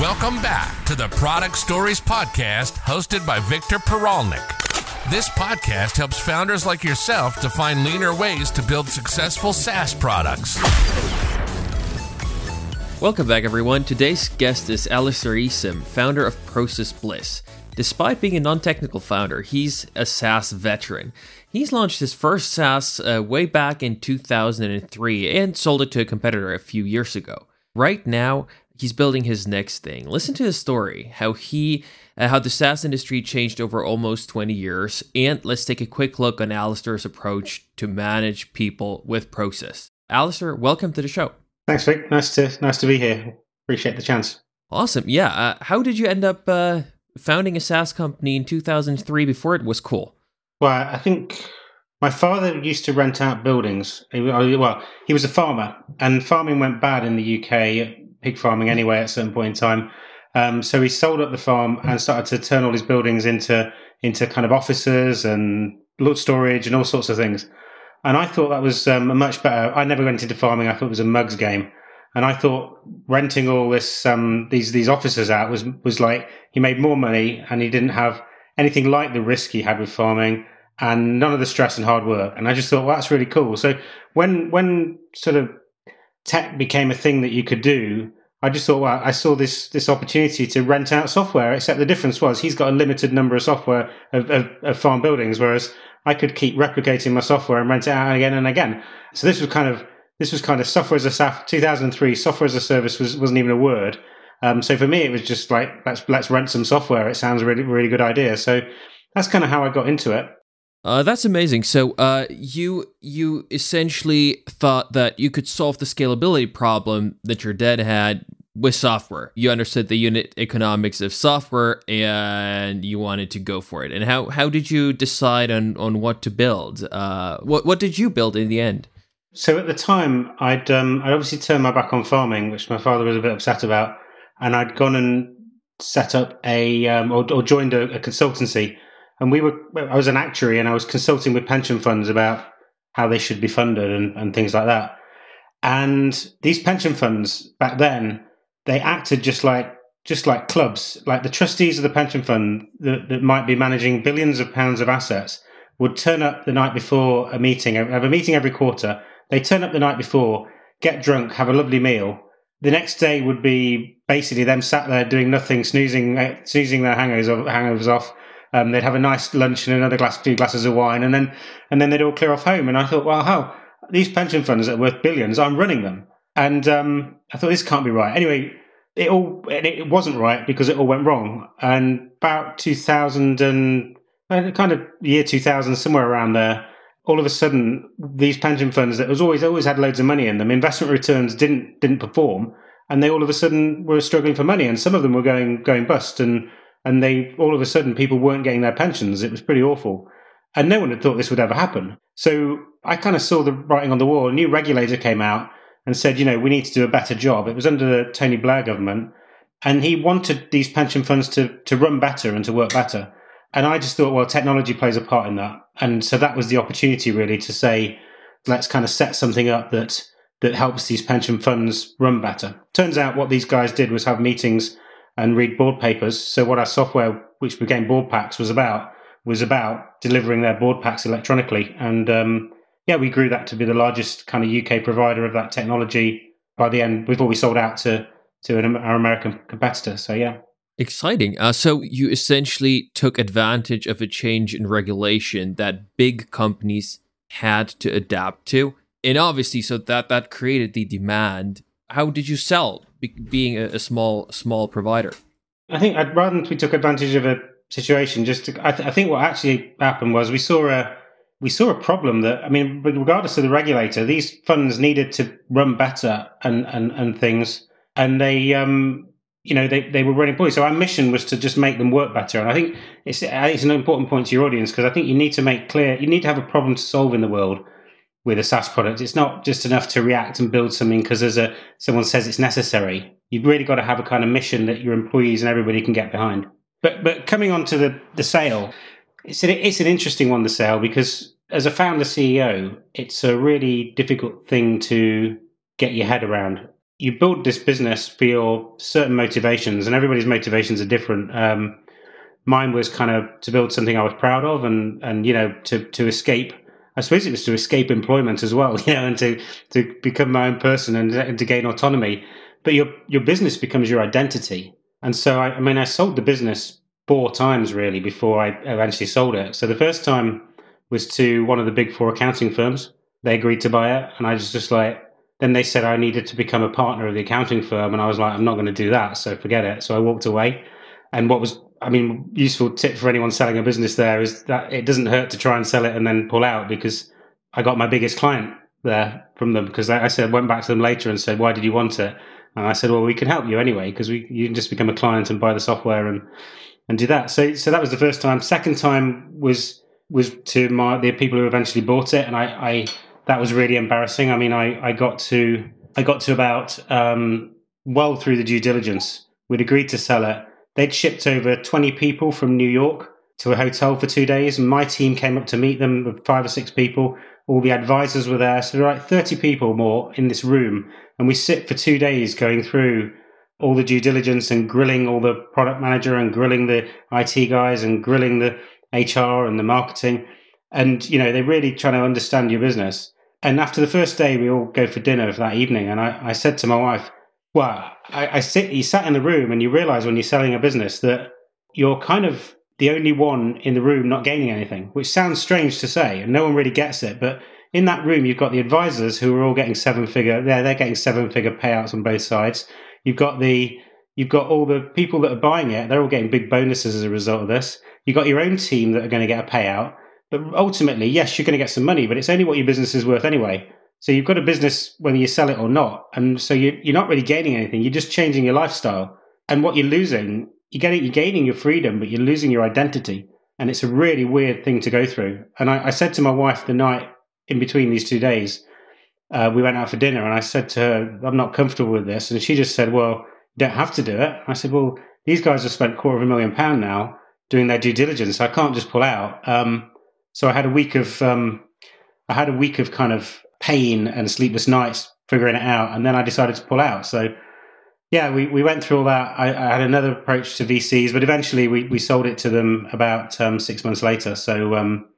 Welcome back to the Product Stories Podcast, hosted by Victor Peralnik. This podcast helps founders like yourself to find leaner ways to build successful SaaS products. Welcome back, everyone. Today's guest is Alistair Easom, founder of Process Bliss. Despite being a non technical founder, he's a SaaS veteran. He's launched his first SaaS uh, way back in 2003 and sold it to a competitor a few years ago. Right now, he's building his next thing. Listen to his story, how he uh, how the SaaS industry changed over almost 20 years, and let's take a quick look on Alistair's approach to manage people with process. Alistair, welcome to the show. Thanks, Vic. Nice to nice to be here. Appreciate the chance. Awesome. Yeah. Uh, how did you end up uh, founding a SaaS company in 2003 before it was cool? Well, I think my father used to rent out buildings. Well, he was a farmer, and farming went bad in the UK pig farming anyway at a certain point in time. Um, so he sold up the farm and started to turn all his buildings into into kind of offices and storage and all sorts of things. And I thought that was um, much better. I never went into farming. I thought it was a mugs game. And I thought renting all this um, these these offices out was was like he made more money and he didn't have anything like the risk he had with farming and none of the stress and hard work. And I just thought, well, that's really cool. So when when sort of tech became a thing that you could do, I just thought, well, I saw this this opportunity to rent out software. Except the difference was he's got a limited number of software of, of, of, farm buildings, whereas I could keep replicating my software and rent it out again and again. So this was kind of this was kind of software as a SaaS. 2003 software as a service was wasn't even a word. Um, so for me, it was just like let's let's rent some software. It sounds a really really good idea. So that's kind of how I got into it. Uh, that's amazing. So, uh, you you essentially thought that you could solve the scalability problem that your dad had with software. You understood the unit economics of software, and you wanted to go for it. And how how did you decide on on what to build? Uh, what what did you build in the end? So at the time, I'd um, I obviously turned my back on farming, which my father was a bit upset about, and I'd gone and set up a um, or, or joined a, a consultancy and we were I was an actuary and I was consulting with pension funds about how they should be funded and, and things like that. And these pension funds back then, they acted just like just like clubs, like the trustees of the pension fund that, that might be managing billions of pounds of assets would turn up the night before a meeting, have a meeting every quarter. They turn up the night before, get drunk, have a lovely meal. The next day would be basically them sat there doing nothing, snoozing, snoozing their hangovers, hangovers off, um, they'd have a nice lunch and another glass, few glasses of wine, and then and then they'd all clear off home. And I thought, well, how these pension funds that are worth billions, I'm running them, and um, I thought this can't be right. Anyway, it all it wasn't right because it all went wrong. And about 2000 and kind of year 2000, somewhere around there, all of a sudden these pension funds that was always always had loads of money in them, investment returns didn't didn't perform, and they all of a sudden were struggling for money, and some of them were going going bust and and they all of a sudden people weren't getting their pensions. It was pretty awful. And no one had thought this would ever happen. So I kind of saw the writing on the wall. A new regulator came out and said, you know, we need to do a better job. It was under the Tony Blair government. And he wanted these pension funds to, to run better and to work better. And I just thought, well, technology plays a part in that. And so that was the opportunity really to say, let's kind of set something up that that helps these pension funds run better. Turns out what these guys did was have meetings and read board papers. So what our software, which became Board Packs, was about was about delivering their board packs electronically. And um, yeah, we grew that to be the largest kind of UK provider of that technology by the end before we sold out to to an, our American competitor. So yeah. Exciting. Uh, so you essentially took advantage of a change in regulation that big companies had to adapt to, and obviously, so that that created the demand. How did you sell be, being a, a, small small provider? I think I'd rather we took advantage of a situation. Just to, I, th- I think what actually happened was we saw a we saw a problem that I mean, regardless of the regulator, these funds needed to run better and and, and things, and they um you know they, they were running poorly. So our mission was to just make them work better. And I think it's it's an important point to your audience because I think you need to make clear you need to have a problem to solve in the world with a SaaS product. It's not just enough to react and build something because there's a someone says it's necessary. You've really got to have a kind of mission that your employees and everybody can get behind. But but coming on to the the sale, it's an, it's an interesting one the sale because as a founder CEO, it's a really difficult thing to get your head around. you build this business for your certain motivations, and everybody's motivations are different. Um, mine was kind of to build something I was proud of, and and you know to to escape. I suppose it was to escape employment as well, you know, and to to become my own person and, and to gain autonomy. But your your business becomes your identity, and so I, I mean, I sold the business four times really before I eventually sold it. So the first time was to one of the big four accounting firms. They agreed to buy it, and I was just like, then they said I needed to become a partner of the accounting firm, and I was like, I'm not going to do that, so forget it. So I walked away. And what was, I mean, useful tip for anyone selling a business there is that it doesn't hurt to try and sell it and then pull out because I got my biggest client there from them because I said went back to them later and said, why did you want it? And I said, well, we can help you anyway because we you can just become a client and buy the software and and do that. So so that was the first time. Second time was was to my the people who eventually bought it, and I, I that was really embarrassing. I mean, I, I got to I got to about um, well through the due diligence. We'd agreed to sell it. They'd shipped over twenty people from New York to a hotel for two days, and my team came up to meet them with five or six people. All the advisors were there, so there were like thirty people more in this room, and we sit for two days going through all the due diligence and grilling all the product manager and grilling the IT guys and grilling the HR and the marketing. And, you know, they're really trying to understand your business. And after the first day, we all go for dinner for that evening. And I, I said to my wife, well, I, I sit, you sat in the room and you realize when you're selling a business that you're kind of the only one in the room not gaining anything, which sounds strange to say, and no one really gets it. But in that room, you've got the advisors who are all getting seven figure, they're, they're getting seven figure payouts on both sides. You've got the, you've got all the people that are buying it, they're all getting big bonuses as a result of this. You've got your own team that are going to get a payout. But ultimately, yes, you're going to get some money, but it's only what your business is worth anyway. So you've got a business whether you sell it or not, and so you, you're not really gaining anything. You're just changing your lifestyle, and what you're losing, you get it, you're gaining your freedom, but you're losing your identity, and it's a really weird thing to go through. And I, I said to my wife the night in between these two days, uh, we went out for dinner, and I said to her, "I'm not comfortable with this," and she just said, "Well, you don't have to do it." I said, "Well, these guys have spent quarter of a million pound now doing their due diligence. I can't just pull out." Um, so I had a week of um, I had a week of kind of pain and sleepless nights figuring it out, and then I decided to pull out. So yeah, we, we went through all that. I, I had another approach to VCs, but eventually we, we sold it to them about um, six months later. So um,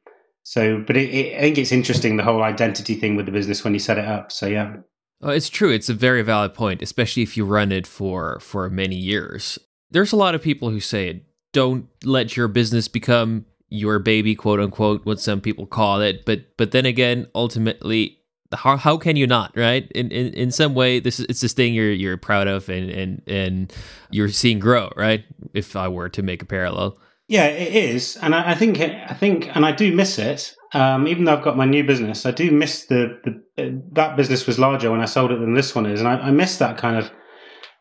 so, but it, it, I think it's interesting the whole identity thing with the business when you set it up. So yeah. Oh, it's true. It's a very valid point, especially if you run it for for many years. There's a lot of people who say, "Don't let your business become your baby, quote unquote, what some people call it. But but then again, ultimately, how how can you not, right? In in, in some way, this is it's this thing you're you're proud of and and and you're seeing grow, right? If I were to make a parallel. Yeah, it is, and I, I think I think, and I do miss it. Um, even though I've got my new business, I do miss the, the that business was larger when I sold it than this one is, and I, I miss that kind of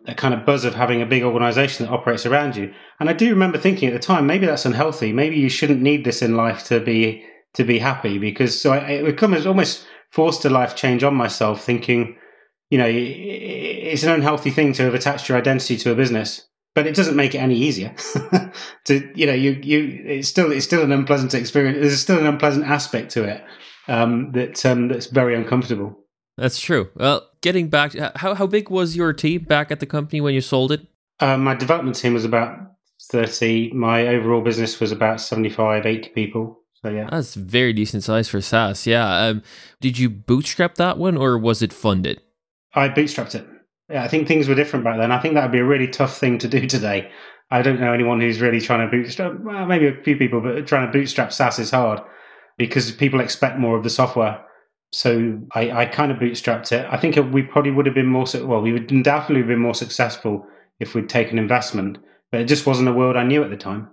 a kind of buzz of having a big organization that operates around you. And I do remember thinking at the time, maybe that's unhealthy. Maybe you shouldn't need this in life to be to be happy. Because so I, it becomes almost forced a life change on myself, thinking, you know, it's an unhealthy thing to have attached your identity to a business. But it doesn't make it any easier. to you know, you you it's still it's still an unpleasant experience. There's still an unpleasant aspect to it um, that um, that's very uncomfortable. That's true. Well, getting back, how how big was your team back at the company when you sold it? Um, my development team was about thirty. My overall business was about 75, 80 people. So yeah, that's very decent size for SaaS. Yeah. Um, did you bootstrap that one, or was it funded? I bootstrapped it. Yeah, I think things were different back then. I think that would be a really tough thing to do today. I don't know anyone who's really trying to bootstrap. Well, maybe a few people, but trying to bootstrap SaaS is hard because people expect more of the software. So I, I kind of bootstrapped it. I think we probably would have been more well. We would definitely have been more successful if we'd taken investment, but it just wasn't a world I knew at the time.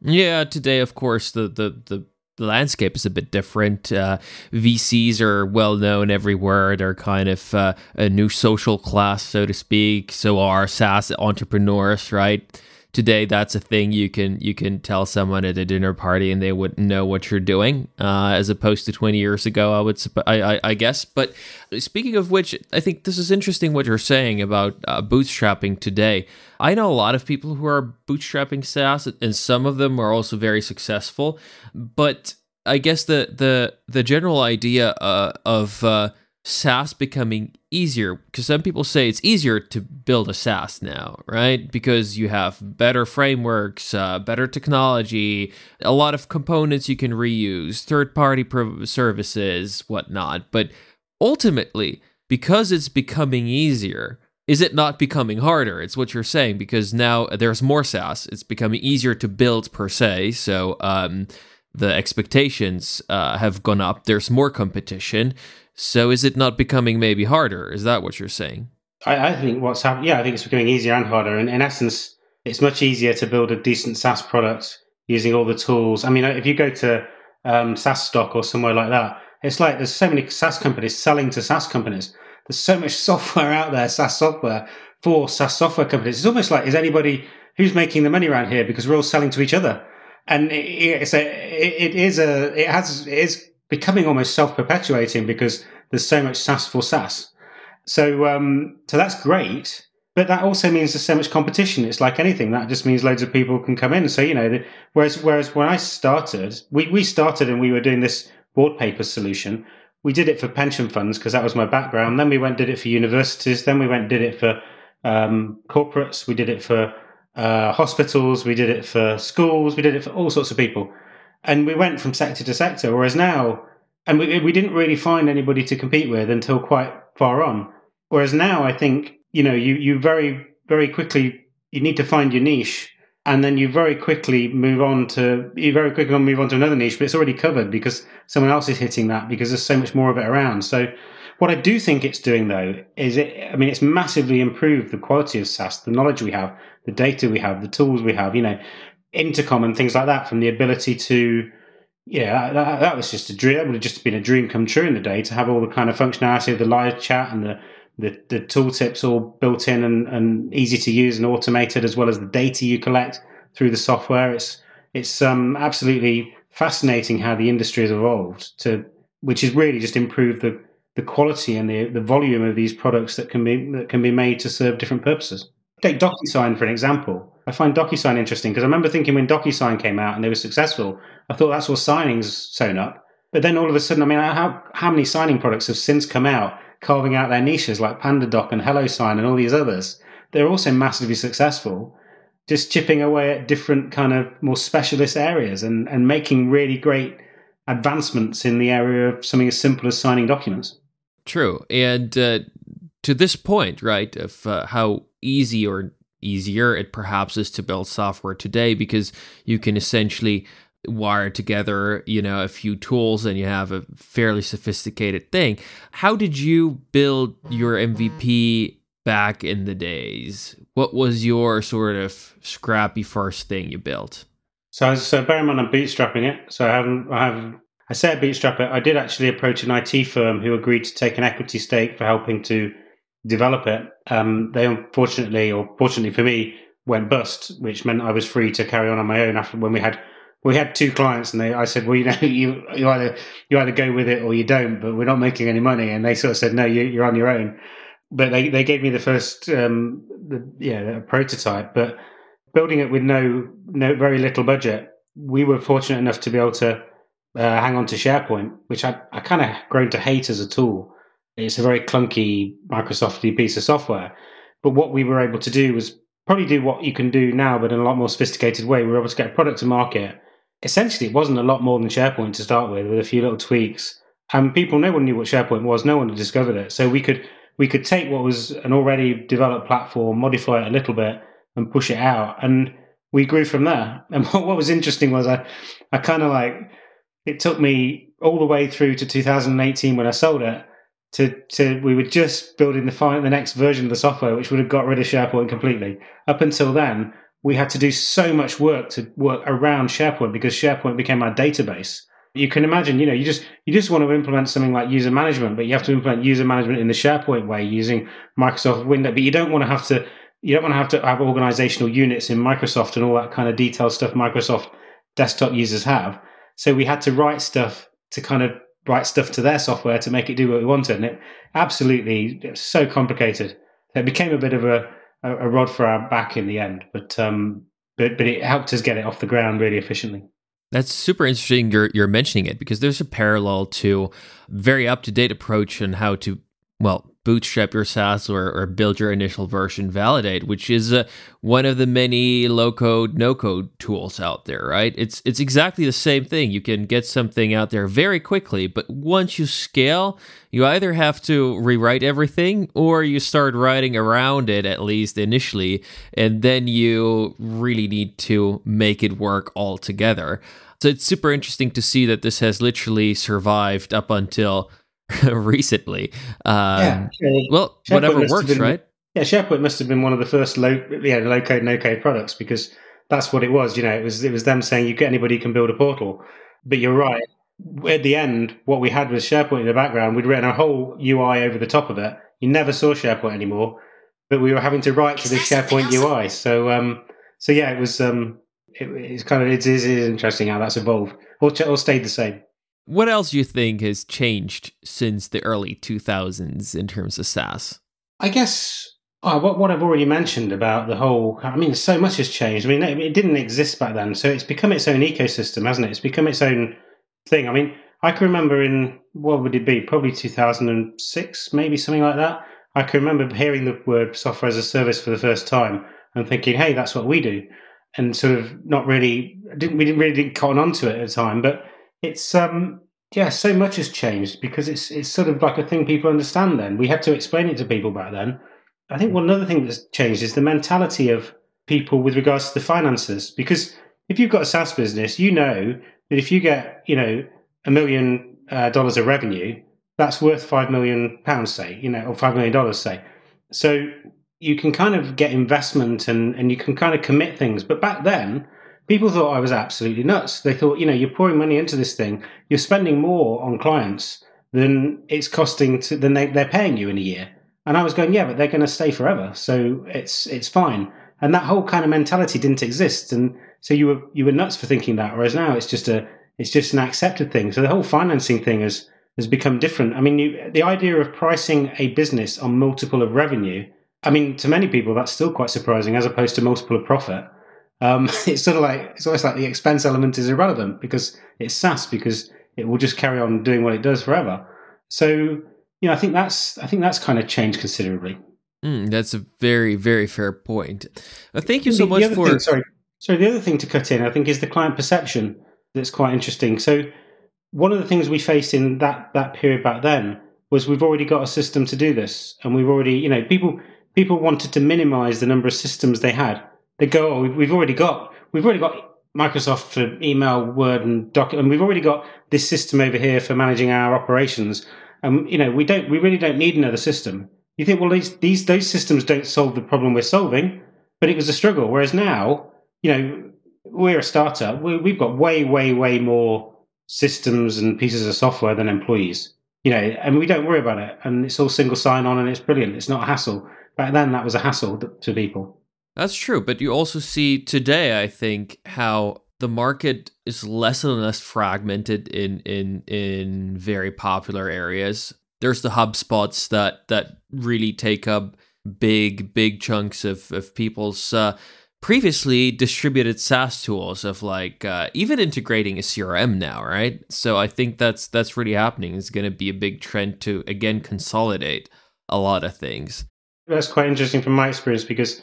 Yeah, today, of course, the the the, the landscape is a bit different. Uh, VCs are well known everywhere. They're kind of uh, a new social class, so to speak. So are SaaS entrepreneurs, right? Today that's a thing you can you can tell someone at a dinner party and they wouldn't know what you're doing uh, as opposed to 20 years ago i would I, I, I, guess. But speaking of which i think this is interesting what you're saying about uh, bootstrapping today. I know a lot of people who are bootstrapping saas and some of them are also very successful but i guess the the the general idea uh, of uh, SaaS becoming easier? Because some people say it's easier to build a SaaS now, right? Because you have better frameworks, uh, better technology, a lot of components you can reuse, third party pro- services, whatnot. But ultimately, because it's becoming easier, is it not becoming harder? It's what you're saying because now there's more SaaS. It's becoming easier to build per se. So um, the expectations uh, have gone up. There's more competition. So is it not becoming maybe harder? Is that what you're saying? I, I think what's happening, yeah, I think it's becoming easier and harder. And in essence, it's much easier to build a decent SaaS product using all the tools. I mean, if you go to um, SaaStock or somewhere like that, it's like there's so many SaaS companies selling to SaaS companies. There's so much software out there, SaaS software for SaaS software companies. It's almost like is anybody who's making the money around here because we're all selling to each other, and it, it is a it has it is becoming almost self perpetuating because there's so much SaaS for SaaS. So um, so that's great. But that also means there's so much competition. It's like anything. That just means loads of people can come in. So you know, the, whereas whereas when I started, we we started and we were doing this board paper solution. We did it for pension funds because that was my background. Then we went did it for universities. Then we went did it for um, corporates. We did it for uh, hospitals. We did it for schools. We did it for all sorts of people, and we went from sector to sector. Whereas now, and we we didn't really find anybody to compete with until quite far on. Whereas now, I think you know you you very very quickly you need to find your niche and then you very quickly move on to you very quickly move on to another niche, but it's already covered because someone else is hitting that because there's so much more of it around. So what I do think it's doing though is it I mean it's massively improved the quality of SaaS, the knowledge we have, the data we have, the tools we have, you know, intercom and things like that from the ability to yeah, that, that was just a dream. That would have just been a dream come true in the day to have all the kind of functionality of the live chat and the the, the tooltips all built in and, and easy to use and automated, as well as the data you collect through the software. It's it's um, absolutely fascinating how the industry has evolved to, which is really just improved the the quality and the, the volume of these products that can be that can be made to serve different purposes. Take DocuSign for an example. I find DocuSign interesting because I remember thinking when DocuSign came out and they were successful, I thought that's all signing's sewn up. But then all of a sudden, I mean, how how many signing products have since come out carving out their niches like PandaDoc and HelloSign and all these others. They're also massively successful, just chipping away at different kind of more specialist areas and, and making really great advancements in the area of something as simple as signing documents. True. And uh, to this point, right, of uh, how easy or easier it perhaps is to build software today because you can essentially wire together, you know, a few tools and you have a fairly sophisticated thing. How did you build your MVP back in the days? What was your sort of scrappy first thing you built? So, so bear in mind, I'm bootstrapping it. So I haven't, I have, I said bootstrap it. I did actually approach an IT firm who agreed to take an equity stake for helping to develop it. Um, they unfortunately, or fortunately for me, went bust, which meant I was free to carry on on my own after when we had we had two clients, and they, I said, well, you know, you, you either you either go with it or you don't, but we're not making any money. And they sort of said, no, you, are on your own. But they, they gave me the first, um, the, yeah, prototype. But building it with no no very little budget, we were fortunate enough to be able to uh, hang on to SharePoint, which I I kind of grown to hate as a tool. It's a very clunky Microsofty piece of software. But what we were able to do was probably do what you can do now, but in a lot more sophisticated way. We were able to get a product to market essentially it wasn't a lot more than SharePoint to start with, with a few little tweaks. And people, no one knew what SharePoint was. No one had discovered it. So we could we could take what was an already developed platform, modify it a little bit, and push it out. And we grew from there. And what, what was interesting was I I kind of like it took me all the way through to 2018 when I sold it. To, to we were just building the final, the next version of the software, which would have got rid of SharePoint completely. Up until then, we had to do so much work to work around SharePoint because SharePoint became our database. You can imagine, you know, you just you just want to implement something like user management, but you have to implement user management in the SharePoint way using Microsoft Windows. But you don't want to have to you don't want to have to have organizational units in Microsoft and all that kind of detailed stuff Microsoft desktop users have. So we had to write stuff to kind of write stuff to their software to make it do what we wanted. And it absolutely it so complicated. It became a bit of a a, rod for our back in the end. But um, but but it helped us get it off the ground really efficiently. That's super interesting. You're you're mentioning it because there's a parallel to very up to date approach on how to well bootstrap your SaaS or, or build your initial version validate, which is uh, one of the many low code, no code tools out there, right? It's it's exactly the same thing. You can get something out there very quickly, but once you scale, you either have to rewrite everything or you start writing around it at least initially, and then you really need to make it work all together. So it's super interesting to see that this has literally survived up until recently. Um, yeah, well, SharePoint whatever works, been, right? Yeah, SharePoint must have been one of the first low, yeah, low code, no code products because that's what it was. You know, it was it was them saying you get anybody can build a portal. But you're right. At the end, what we had was SharePoint in the background. We'd written a whole UI over the top of it. You never saw SharePoint anymore, but we were having to write to the SharePoint UI. So, um, so yeah, it was. Um, it, it's kind of it is, it is interesting how that's evolved or, or stayed the same. What else do you think has changed since the early 2000s in terms of SaaS? I guess oh, what, what I've already mentioned about the whole, I mean, so much has changed. I mean, it didn't exist back then. So it's become its own ecosystem, hasn't it? It's become its own thing. I mean, I can remember in, what would it be? Probably 2006, maybe something like that. I can remember hearing the word software as a service for the first time and thinking, hey, that's what we do. And sort of not really, didn't, we didn't really didn't cotton on to it at the time. But it's um yeah, so much has changed because it's it's sort of like a thing people understand. Then we had to explain it to people back then. I think one other thing that's changed is the mentality of people with regards to the finances. Because if you've got a SaaS business, you know that if you get you know a million uh, dollars of revenue, that's worth five million pounds, say, you know, or five million dollars, say. So you can kind of get investment and and you can kind of commit things. But back then, people thought I was absolutely nuts. They thought, you know, you're pouring money into this thing, you're spending more on clients than it's costing to, than they, they're paying you in a year. And I was going, yeah, but they're going to stay forever, so it's it's fine. And that whole kind of mentality didn't exist, and so you were you were nuts for thinking that. Whereas now it's just a it's just an accepted thing. So the whole financing thing has has become different. I mean, you, the idea of pricing a business on multiple of revenue. I mean, to many people, that's still quite surprising, as opposed to multiple of profit um, it's sort of like it's almost like the expense element is irrelevant because it's SaaS because it will just carry on doing what it does forever. So you know, I think that's I think that's kind of changed considerably. Mm, that's a very very fair point. Uh, thank you so the, much the for. Thing, sorry, sorry. The other thing to cut in, I think, is the client perception. That's quite interesting. So one of the things we faced in that that period back then was we've already got a system to do this, and we've already you know people people wanted to minimize the number of systems they had they go, oh, we've already got we've already got Microsoft for email, Word, and document, and we've already got this system over here for managing our operations. And you know, we don't we really don't need another system. You think, well, these these those systems don't solve the problem we're solving, but it was a struggle. Whereas now, you know, we're a startup. We, we've got way, way, way more systems and pieces of software than employees. You know, and we don't worry about it. And it's all single sign on, and it's brilliant. It's not a hassle. Back then, that was a hassle to people. That's true, but you also see today, I think, how the market is less and less fragmented in in in very popular areas. There's the HubSpots that that really take up big big chunks of of people's uh, previously distributed SaaS tools of like uh, even integrating a CRM now, right? So I think that's that's really happening. It's going to be a big trend to again consolidate a lot of things. That's quite interesting from my experience because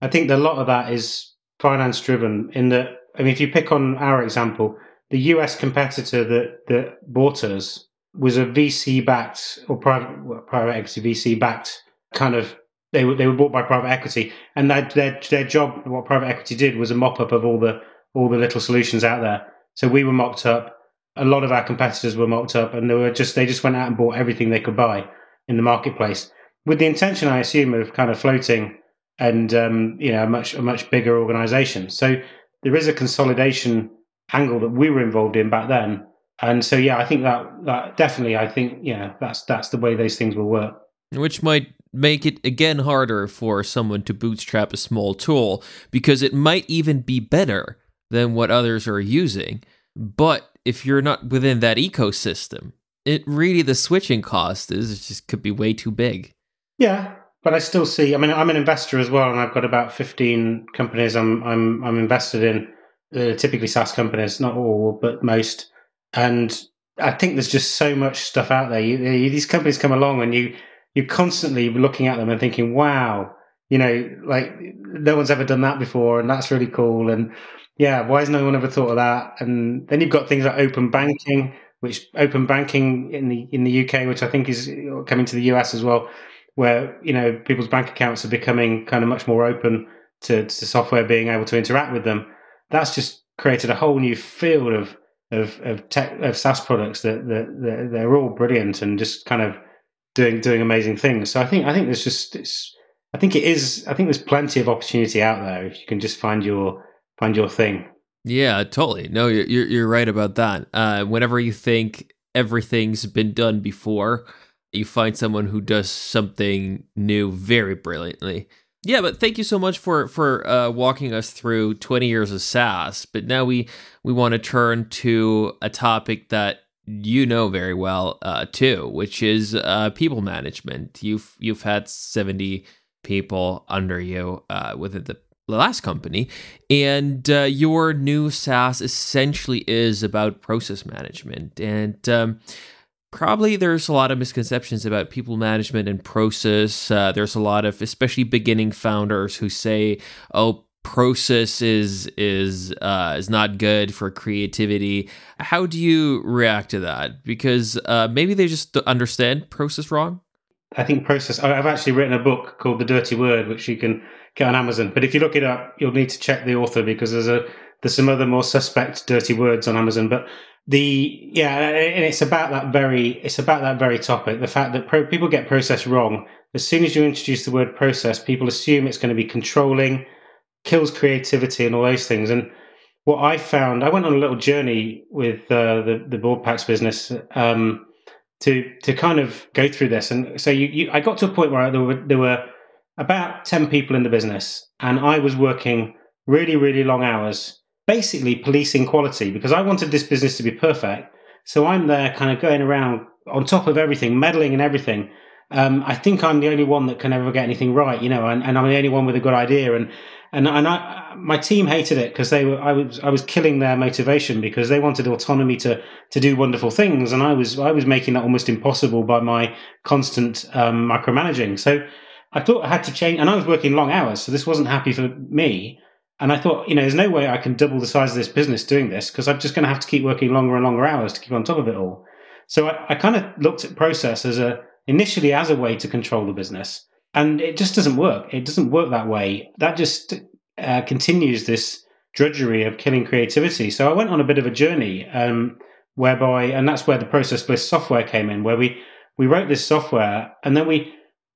I think a lot of that is finance driven. In that, I mean, if you pick on our example, the US competitor that that bought us was a VC backed or private well, private equity VC backed kind of. They were they were bought by private equity, and their their their job, what private equity did, was a mop up of all the all the little solutions out there. So we were mocked up. A lot of our competitors were mocked up, and they were just they just went out and bought everything they could buy in the marketplace with the intention, I assume, of kind of floating and um, you know a much a much bigger organization. So there is a consolidation angle that we were involved in back then. And so yeah, I think that that definitely I think yeah, that's that's the way those things will work. Which might make it again harder for someone to bootstrap a small tool because it might even be better than what others are using. But if you're not within that ecosystem, it really the switching cost is just could be way too big. Yeah, but I still see. I mean, I'm an investor as well, and I've got about 15 companies I'm I'm I'm invested in. uh, typically SaaS companies, not all, but most. And I think there's just so much stuff out there. You, you, these companies come along and you you're constantly looking at them and thinking, "Wow, you know, like no one's ever done that before, and that's really cool." And yeah, why has no one ever thought of that? And then you've got things like open banking, which open banking in the in the UK, which I think is coming to the US as well, where you know people's bank accounts are becoming kind of much more open to, to software being able to interact with them. That's just created a whole new field of of of tech of SaaS products that that they're all brilliant and just kind of doing doing amazing things. So I think I think there's just it's I think it is I think there's plenty of opportunity out there if you can just find your find your thing. Yeah, totally. No, you're you're right about that. Uh, whenever you think everything's been done before, you find someone who does something new very brilliantly. Yeah, but thank you so much for for uh, walking us through 20 years of SaaS. But now we we want to turn to a topic that you know very well uh, too, which is uh, people management. You've you've had 70 people under you uh, within the last company, and uh, your new SaaS essentially is about process management and. Um, probably there's a lot of misconceptions about people management and process. Uh, there's a lot of, especially beginning founders, who say, "Oh, process is is uh, is not good for creativity." How do you react to that? Because uh, maybe they just understand process wrong. I think process. I've actually written a book called The Dirty Word, which you can get on Amazon. But if you look it up, you'll need to check the author because there's a there's some other more suspect dirty words on Amazon. But the yeah, and it's about that very it's about that very topic. The fact that pro, people get process wrong. As soon as you introduce the word process, people assume it's going to be controlling, kills creativity, and all those things. And what I found, I went on a little journey with uh, the the Boardpacks business um, to to kind of go through this. And so you, you, I got to a point where there were there were about ten people in the business, and I was working really really long hours basically policing quality because I wanted this business to be perfect. So I'm there kind of going around on top of everything, meddling in everything. Um, I think I'm the only one that can ever get anything right, you know, and, and I'm the only one with a good idea. And and and I, my team hated it because they were I was I was killing their motivation because they wanted autonomy to to do wonderful things, and I was I was making that almost impossible by my constant um, micromanaging. So I thought I had to change, and I was working long hours, so this wasn't happy for me. And I thought, you know, there's no way I can double the size of this business doing this because I'm just going to have to keep working longer and longer hours to keep on top of it all. So I, I kind of looked at process as a initially as a way to control the business, and it just doesn't work. It doesn't work that way. That just uh, continues this drudgery of killing creativity. So I went on a bit of a journey um, whereby, and that's where the Process Bliss software came in, where we we wrote this software, and then we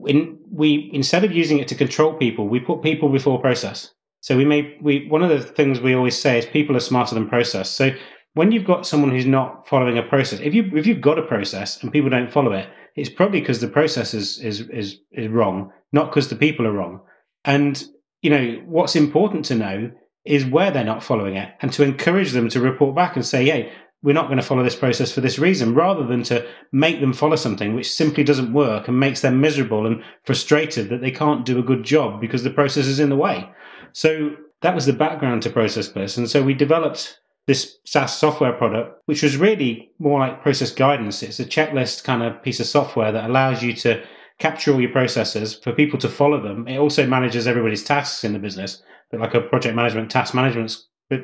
in, we instead of using it to control people, we put people before process. So we may we one of the things we always say is people are smarter than process. So when you've got someone who's not following a process, if you if you've got a process and people don't follow it, it's probably because the process is is is, is wrong, not because the people are wrong. And you know what's important to know is where they're not following it, and to encourage them to report back and say, "Hey, we're not going to follow this process for this reason," rather than to make them follow something which simply doesn't work and makes them miserable and frustrated that they can't do a good job because the process is in the way. So that was the background to Process Bliss. And so we developed this SaaS software product, which was really more like process guidance. It's a checklist kind of piece of software that allows you to capture all your processes for people to follow them. It also manages everybody's tasks in the business, but like a project management, task management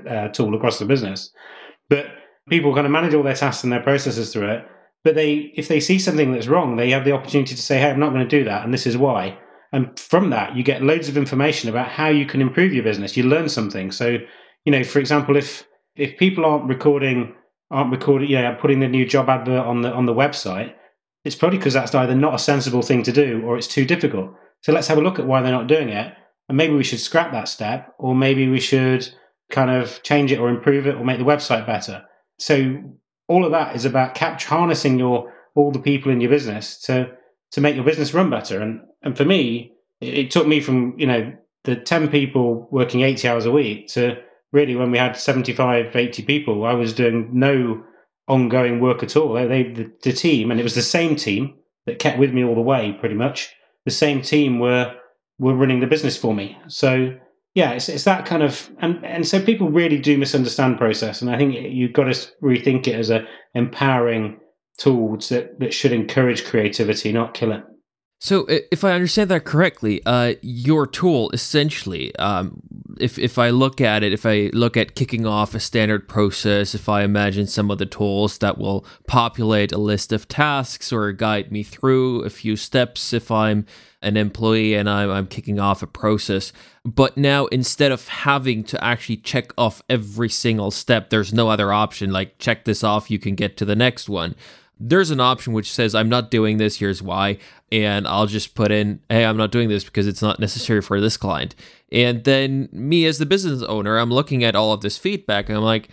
uh, tool across the business. But people kind of manage all their tasks and their processes through it. But they, if they see something that's wrong, they have the opportunity to say, "Hey, I'm not going to do that, and this is why." And from that, you get loads of information about how you can improve your business. You learn something. So, you know, for example, if if people aren't recording, aren't recording, yeah, putting the new job advert on the on the website, it's probably because that's either not a sensible thing to do or it's too difficult. So let's have a look at why they're not doing it, and maybe we should scrap that step, or maybe we should kind of change it or improve it or make the website better. So all of that is about capture harnessing your all the people in your business to to make your business run better. And and for me, it, took me from you know the ten people working eighty hours a week to really when we had 75, 80 people, I was doing no ongoing work at all. They, the, the team, and it was the same team that kept with me all the way, pretty much. The same team were were running the business for me. So yeah, it's, it's that kind of, and, and so people really do misunderstand process. And I think you've got to rethink it as a empowering tool that, that should encourage creativity, not kill it. So, if I understand that correctly, uh, your tool essentially, um, if if I look at it, if I look at kicking off a standard process, if I imagine some of the tools that will populate a list of tasks or guide me through a few steps, if I'm an employee and I'm, I'm kicking off a process, but now instead of having to actually check off every single step, there's no other option like check this off, you can get to the next one there's an option which says I'm not doing this, here's why, and I'll just put in, hey, I'm not doing this because it's not necessary for this client. And then me as the business owner, I'm looking at all of this feedback and I'm like,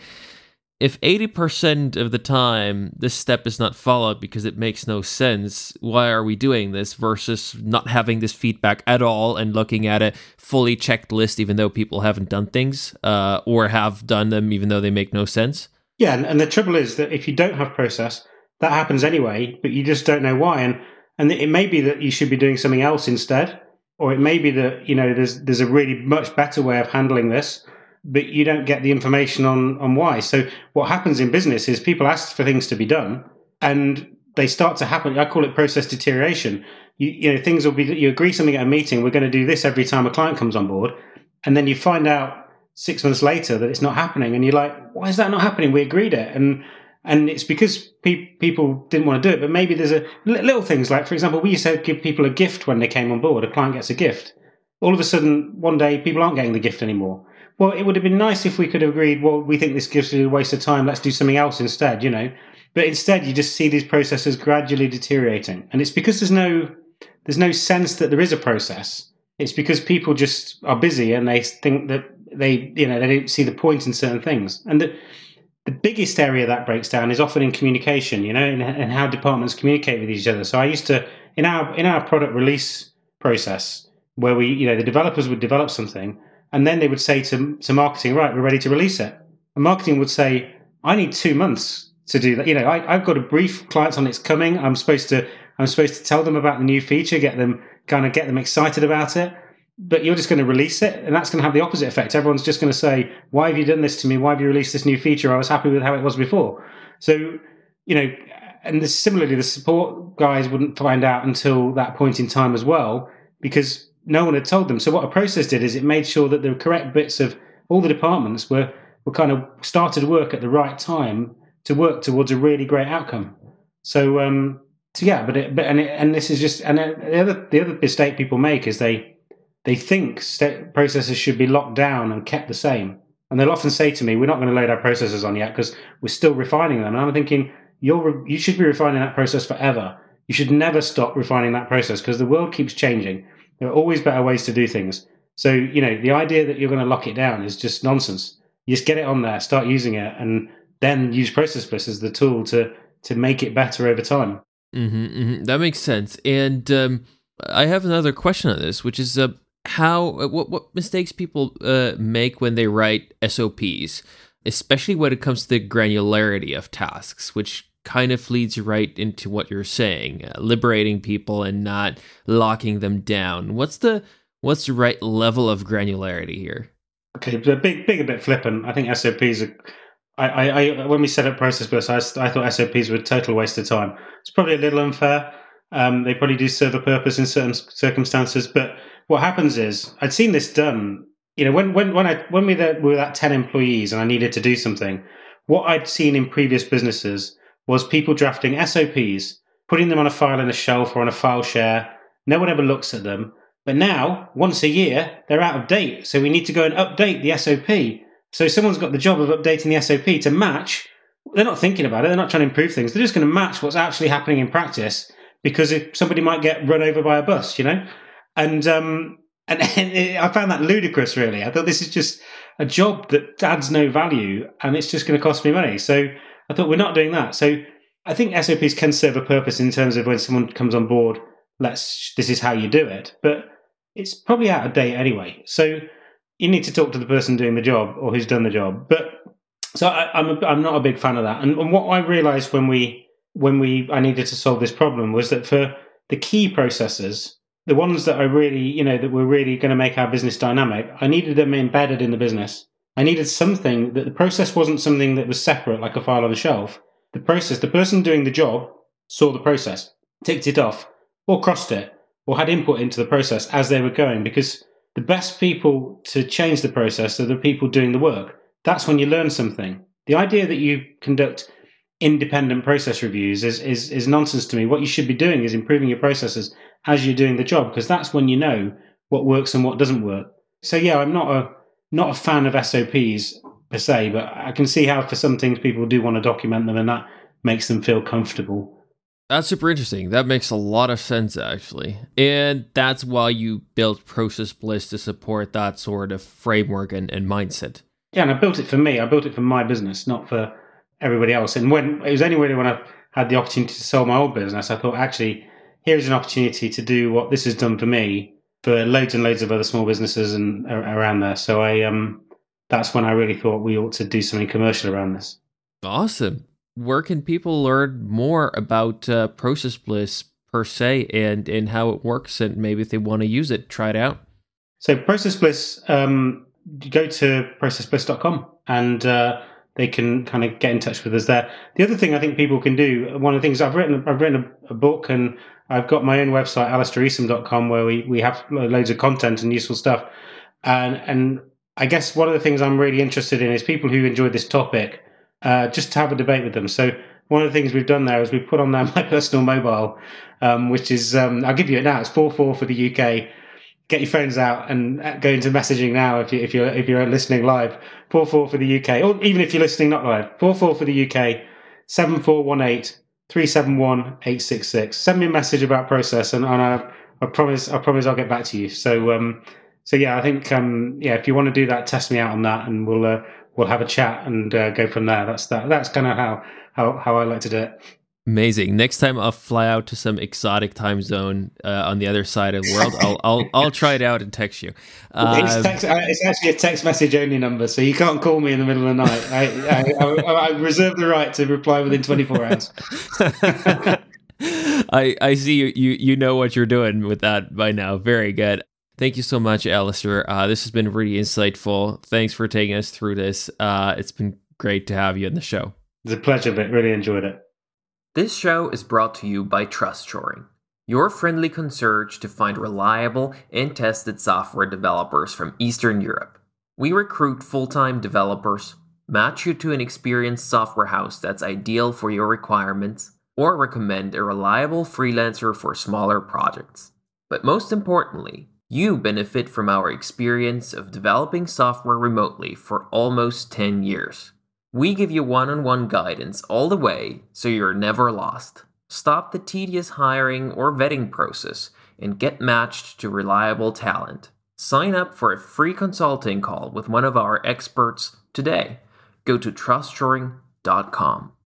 if 80% of the time this step is not followed because it makes no sense, why are we doing this versus not having this feedback at all and looking at a fully checked list even though people haven't done things uh, or have done them even though they make no sense? Yeah, and the trouble is that if you don't have process, that happens anyway, but you just don't know why. And and it may be that you should be doing something else instead, or it may be that you know there's there's a really much better way of handling this, but you don't get the information on on why. So what happens in business is people ask for things to be done, and they start to happen. I call it process deterioration. You, you know things will be you agree something at a meeting. We're going to do this every time a client comes on board, and then you find out six months later that it's not happening, and you're like, why is that not happening? We agreed it, and and it's because pe- people didn't want to do it. But maybe there's a little things like, for example, we used to give people a gift when they came on board. A client gets a gift. All of a sudden, one day, people aren't getting the gift anymore. Well, it would have been nice if we could have agreed. Well, we think this gift is a waste of time. Let's do something else instead. You know, but instead, you just see these processes gradually deteriorating, and it's because there's no there's no sense that there is a process. It's because people just are busy and they think that they you know they don't see the point in certain things, and that the biggest area that breaks down is often in communication, you know, and, how departments communicate with each other. So I used to in our in our product release process where we, you know, the developers would develop something and then they would say to to marketing, right, we're ready to release it. And marketing would say, I need two months to do that. You know, I, I've got to brief clients on it's coming. I'm supposed to I'm supposed to tell them about the new feature, get them kind of get them excited about it but you're just going to release it and that's going to have the opposite effect. Everyone's just going to say why have you done this to me? Why have you released this new feature? I was happy with how it was before. So you know and this, similarly the support guys wouldn't find out until that point in time as well because no one had told them. So what a process did is it made sure that the correct bits of all the departments were were kind of started work at the right time to work towards a really great outcome. So um so yeah but it but and it, and this is just and the other the other mistake people make is they they think processors should be locked down and kept the same. And they'll often say to me, "We're not going to load our processes on yet because we're still refining them." And I'm thinking, "You're re- you should be refining that process forever. You should never stop refining that process because the world keeps changing. There are always better ways to do things. So you know, the idea that you're going to lock it down is just nonsense. You just get it on there, start using it, and then use Process Bliss as the tool to to make it better over time." Mm-hmm, mm-hmm. That makes sense. And um, I have another question on this, which is, uh, how uh, what what mistakes people uh, make when they write SOPs, especially when it comes to the granularity of tasks, which kind of leads right into what you're saying, uh, liberating people and not locking them down. What's the what's the right level of granularity here? Okay, a big big a bit flippant. I think SOPs are. I, I, I when we set up Process Bliss, I, I thought SOPs were a total waste of time. It's probably a little unfair. Um, they probably do serve a purpose in certain circumstances, but what happens is I'd seen this done. You know, when when when I when we were at ten employees and I needed to do something, what I'd seen in previous businesses was people drafting SOPs, putting them on a file in a shelf or on a file share. No one ever looks at them. But now, once a year, they're out of date. So we need to go and update the SOP. So someone's got the job of updating the SOP to match. They're not thinking about it. They're not trying to improve things. They're just going to match what's actually happening in practice because if somebody might get run over by a bus, you know and um, and, I found that ludicrous. Really, I thought this is just a job that adds no value, and it's just going to cost me money. So I thought we're not doing that. So I think SOPs can serve a purpose in terms of when someone comes on board. Let's this is how you do it, but it's probably out of date anyway. So you need to talk to the person doing the job or who's done the job. But so I, am I'm, I'm not a big fan of that. And, and what I realised when we when we I needed to solve this problem was that for the key processes, the ones that are really, you know, that were really going to make our business dynamic, I needed them embedded in the business. I needed something that the process wasn't something that was separate, like a file on a shelf. The process, the person doing the job saw the process, ticked it off, or crossed it, or had input into the process as they were going, because the best people to change the process are the people doing the work. That's when you learn something. The idea that you conduct independent process reviews is, is, is nonsense to me. What you should be doing is improving your processes as you're doing the job, because that's when you know what works and what doesn't work. So yeah, I'm not a not a fan of SOPs per se, but I can see how for some things people do want to document them and that makes them feel comfortable. That's super interesting. That makes a lot of sense, actually. And that's why you built Process Bliss to support that sort of framework and, and mindset. Yeah, and I built it for me. I built it for my business, not for everybody else. And when it was only really when I had the opportunity to sell my old business, I thought, actually, here's an opportunity to do what this has done for me for loads and loads of other small businesses and around there. So I um, that's when I really thought we ought to do something commercial around this. Awesome where can people learn more about uh, Process Bliss per se and and how it works and maybe if they want to use it, try it out? So Process Bliss, um, go to processbliss.com and uh, they can kind of get in touch with us there. The other thing I think people can do, one of the things I've written, I've written a, a book and I've got my own website, alistairisom.com, where we, we have loads of content and useful stuff. And, and I guess one of the things I'm really interested in is people who enjoy this topic uh, just to have a debate with them. So one of the things we've done there is we've put on there my personal mobile, um, which is um, I'll give you it now. It's four four for the UK. Get your phones out and uh, go into messaging now if you if you're if you're listening live. Four four for the UK, or even if you're listening not live. Four four for the UK. Seven four one eight three seven one eight six six. Send me a message about process, and, and I, I promise I promise I'll get back to you. So um, so yeah, I think um, yeah, if you want to do that, test me out on that, and we'll uh, we'll have a chat and uh, go from there. That's that. That's kind of how how how I like to do it. Amazing. Next time I'll fly out to some exotic time zone uh, on the other side of the world. I'll I'll I'll try it out and text you. Um, it's, text, uh, it's, actually a text message only number, so you can't call me in the middle of the night. I, I, I, I reserve the right to reply within 24 hours. I I see you, you you know what you're doing with that by now. Very good. Thank you so much, Alistair. Uh, this has been really insightful. Thanks for taking us through this. Uh, it's been great to have you on the show. It's a pleasure, but really enjoyed it. This show is brought to you by Trust Shoring, your friendly concierge to find reliable and tested software developers from Eastern Europe. We recruit full time developers, match you to an experienced software house that's ideal for your requirements, or recommend a reliable freelancer for smaller projects. But most importantly, you benefit from our experience of developing software remotely for almost 10 years. We give you one on one guidance all the way so you're never lost. Stop the tedious hiring or vetting process and get matched to reliable talent. Sign up for a free consulting call with one of our experts today. Go to trustshoring.com.